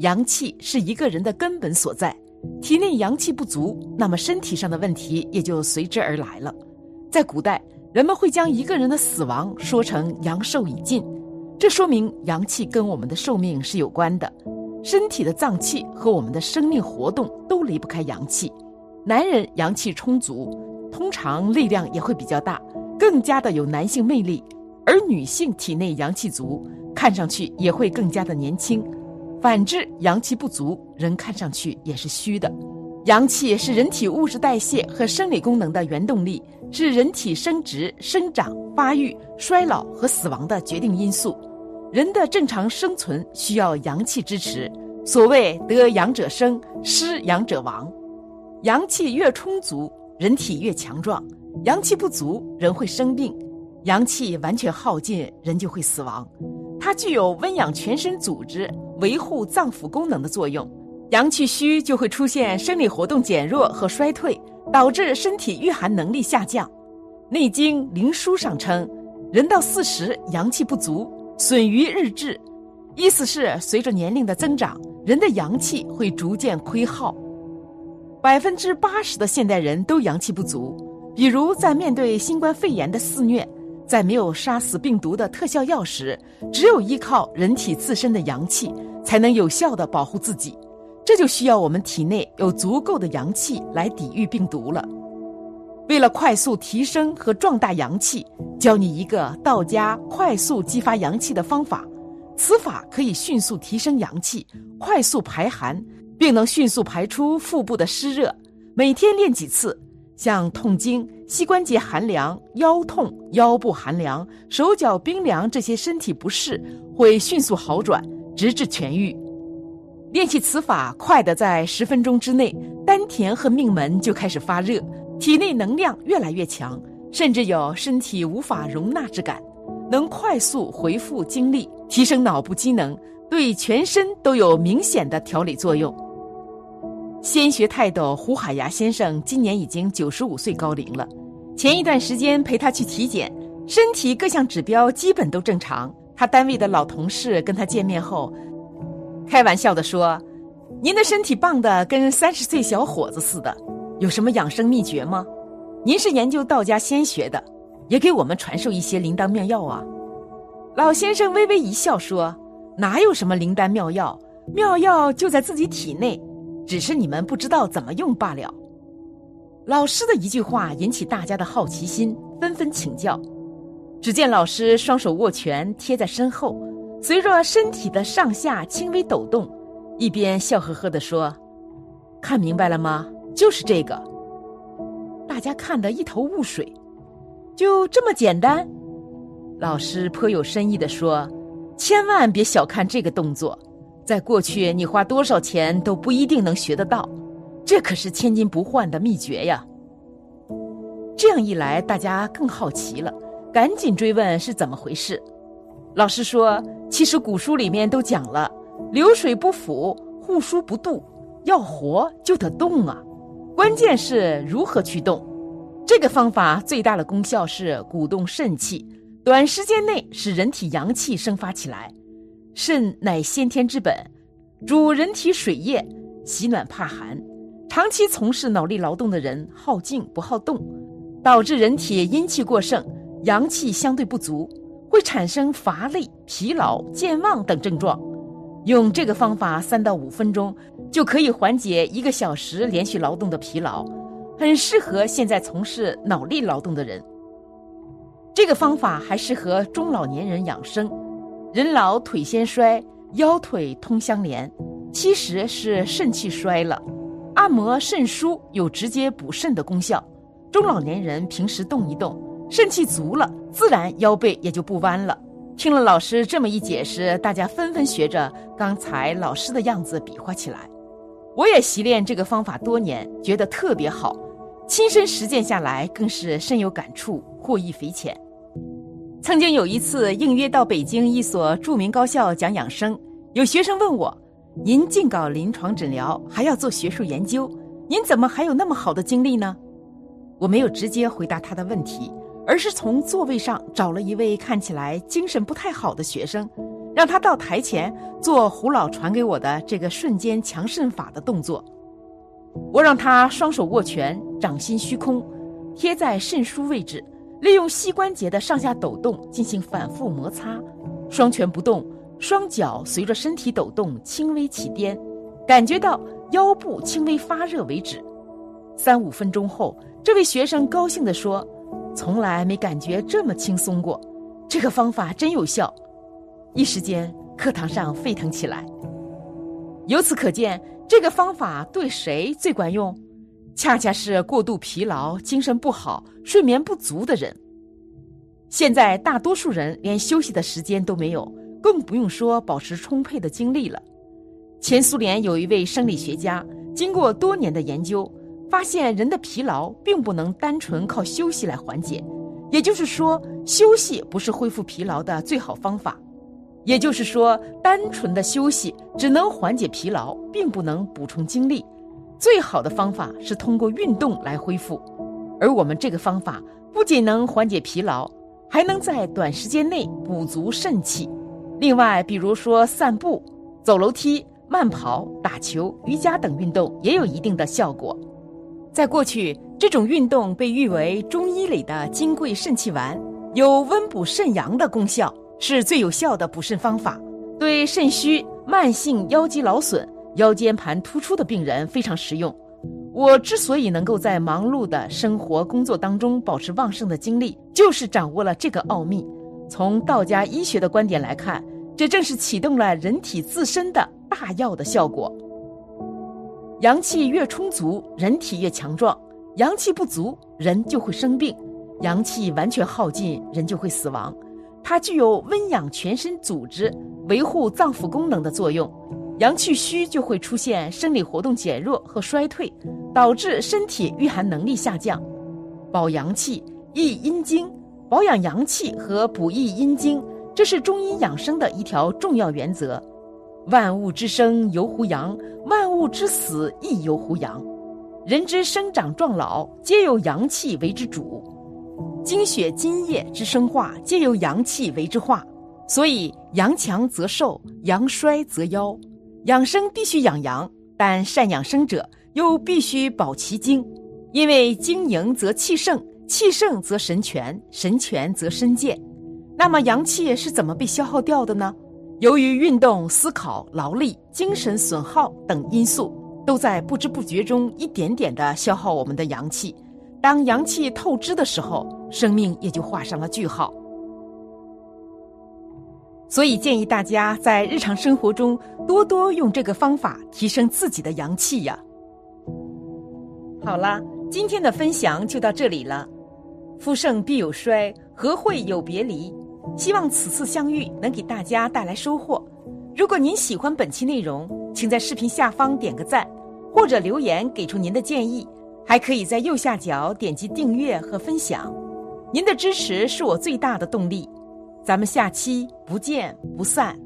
阳气是一个人的根本所在，体内阳气不足，那么身体上的问题也就随之而来了。在古代，人们会将一个人的死亡说成阳寿已尽，这说明阳气跟我们的寿命是有关的。身体的脏器和我们的生命活动都离不开阳气。男人阳气充足，通常力量也会比较大，更加的有男性魅力；而女性体内阳气足，看上去也会更加的年轻。反之，阳气不足，人看上去也是虚的。阳气是人体物质代谢和生理功能的原动力，是人体生殖、生长、发育、衰老和死亡的决定因素。人的正常生存需要阳气支持。所谓得阳者生，失阳者亡。阳气越充足，人体越强壮；阳气不足，人会生病；阳气完全耗尽，人就会死亡。它具有温养全身组织。维护脏腑功能的作用，阳气虚就会出现生理活动减弱和衰退，导致身体御寒能力下降。《内经·灵枢》上称，人到四十，阳气不足，损于日志，意思是随着年龄的增长，人的阳气会逐渐亏耗。百分之八十的现代人都阳气不足，比如在面对新冠肺炎的肆虐。在没有杀死病毒的特效药时，只有依靠人体自身的阳气，才能有效的保护自己。这就需要我们体内有足够的阳气来抵御病毒了。为了快速提升和壮大阳气，教你一个道家快速激发阳气的方法。此法可以迅速提升阳气，快速排寒，并能迅速排出腹部的湿热。每天练几次。像痛经、膝关节寒凉、腰痛、腰部寒凉、手脚冰凉这些身体不适，会迅速好转，直至痊愈。练习此法，快的在十分钟之内，丹田和命门就开始发热，体内能量越来越强，甚至有身体无法容纳之感，能快速恢复精力，提升脑部机能，对全身都有明显的调理作用。先学泰斗胡海牙先生今年已经九十五岁高龄了。前一段时间陪他去体检，身体各项指标基本都正常。他单位的老同事跟他见面后，开玩笑的说：“您的身体棒的跟三十岁小伙子似的，有什么养生秘诀吗？您是研究道家仙学的，也给我们传授一些灵丹妙药啊。”老先生微微一笑说：“哪有什么灵丹妙药，妙药就在自己体内。”只是你们不知道怎么用罢了。老师的一句话引起大家的好奇心，纷纷请教。只见老师双手握拳贴在身后，随着身体的上下轻微抖动，一边笑呵呵地说：“看明白了吗？就是这个。”大家看得一头雾水。就这么简单？老师颇有深意地说：“千万别小看这个动作。”在过去，你花多少钱都不一定能学得到，这可是千金不换的秘诀呀。这样一来，大家更好奇了，赶紧追问是怎么回事。老师说，其实古书里面都讲了，流水不腐，户枢不蠹，要活就得动啊，关键是如何去动。这个方法最大的功效是鼓动肾气，短时间内使人体阳气生发起来。肾乃先天之本，主人体水液，喜暖怕寒。长期从事脑力劳动的人好静不好动，导致人体阴气过剩，阳气相对不足，会产生乏累、疲劳、健忘等症状。用这个方法三到五分钟，就可以缓解一个小时连续劳动的疲劳，很适合现在从事脑力劳动的人。这个方法还适合中老年人养生。人老腿先衰，腰腿通相连，其实是肾气衰了。按摩肾腧有直接补肾的功效。中老年人平时动一动，肾气足了，自然腰背也就不弯了。听了老师这么一解释，大家纷纷学着刚才老师的样子比划起来。我也习练这个方法多年，觉得特别好，亲身实践下来更是深有感触，获益匪浅。曾经有一次应约到北京一所著名高校讲养生，有学生问我：“您净搞临床诊疗，还要做学术研究，您怎么还有那么好的精力呢？”我没有直接回答他的问题，而是从座位上找了一位看起来精神不太好的学生，让他到台前做胡老传给我的这个瞬间强肾法的动作。我让他双手握拳，掌心虚空，贴在肾腧位置，利用膝关节的上下抖动进行反复摩擦，双拳不动，双脚随着身体抖动轻微起颠，感觉到腰部轻微发热为止。三五分钟后，这位学生高兴地说：“从来没感觉这么轻松过，这个方法真有效。”一时间，课堂上沸腾起来。由此可见，这个方法对谁最管用？恰恰是过度疲劳、精神不好、睡眠不足的人。现在大多数人连休息的时间都没有，更不用说保持充沛的精力了。前苏联有一位生理学家，经过多年的研究。发现人的疲劳并不能单纯靠休息来缓解，也就是说，休息不是恢复疲劳的最好方法。也就是说，单纯的休息只能缓解疲劳，并不能补充精力。最好的方法是通过运动来恢复。而我们这个方法不仅能缓解疲劳，还能在短时间内补足肾气。另外，比如说散步、走楼梯、慢跑、打球、瑜伽等运动也有一定的效果。在过去，这种运动被誉为中医里的金匮肾气丸，有温补肾阳的功效，是最有效的补肾方法。对肾虚、慢性腰肌劳损、腰间盘突出的病人非常实用。我之所以能够在忙碌的生活工作当中保持旺盛的精力，就是掌握了这个奥秘。从道家医学的观点来看，这正是启动了人体自身的大药的效果。阳气越充足，人体越强壮；阳气不足，人就会生病；阳气完全耗尽，人就会死亡。它具有温养全身组织、维护脏腑功能的作用。阳气虚，就会出现生理活动减弱和衰退，导致身体御寒能力下降。保阳气、益阴精，保养阳气和补益阴精，这是中医养生的一条重要原则。万物之生由乎阳，万物之死亦由乎阳。人之生长壮老，皆由阳气为之主；精血津液之生化，皆由阳气为之化。所以，阳强则寿，阳衰则夭。养生必须养阳，但善养生者又必须保其精，因为精盈则气盛，气盛则神全，神全则身健。那么，阳气是怎么被消耗掉的呢？由于运动、思考、劳力、精神损耗等因素，都在不知不觉中一点点的消耗我们的阳气。当阳气透支的时候，生命也就画上了句号。所以建议大家在日常生活中多多用这个方法提升自己的阳气呀。好了，今天的分享就到这里了。夫盛必有衰，和会有别离？希望此次相遇能给大家带来收获。如果您喜欢本期内容，请在视频下方点个赞，或者留言给出您的建议。还可以在右下角点击订阅和分享。您的支持是我最大的动力。咱们下期不见不散。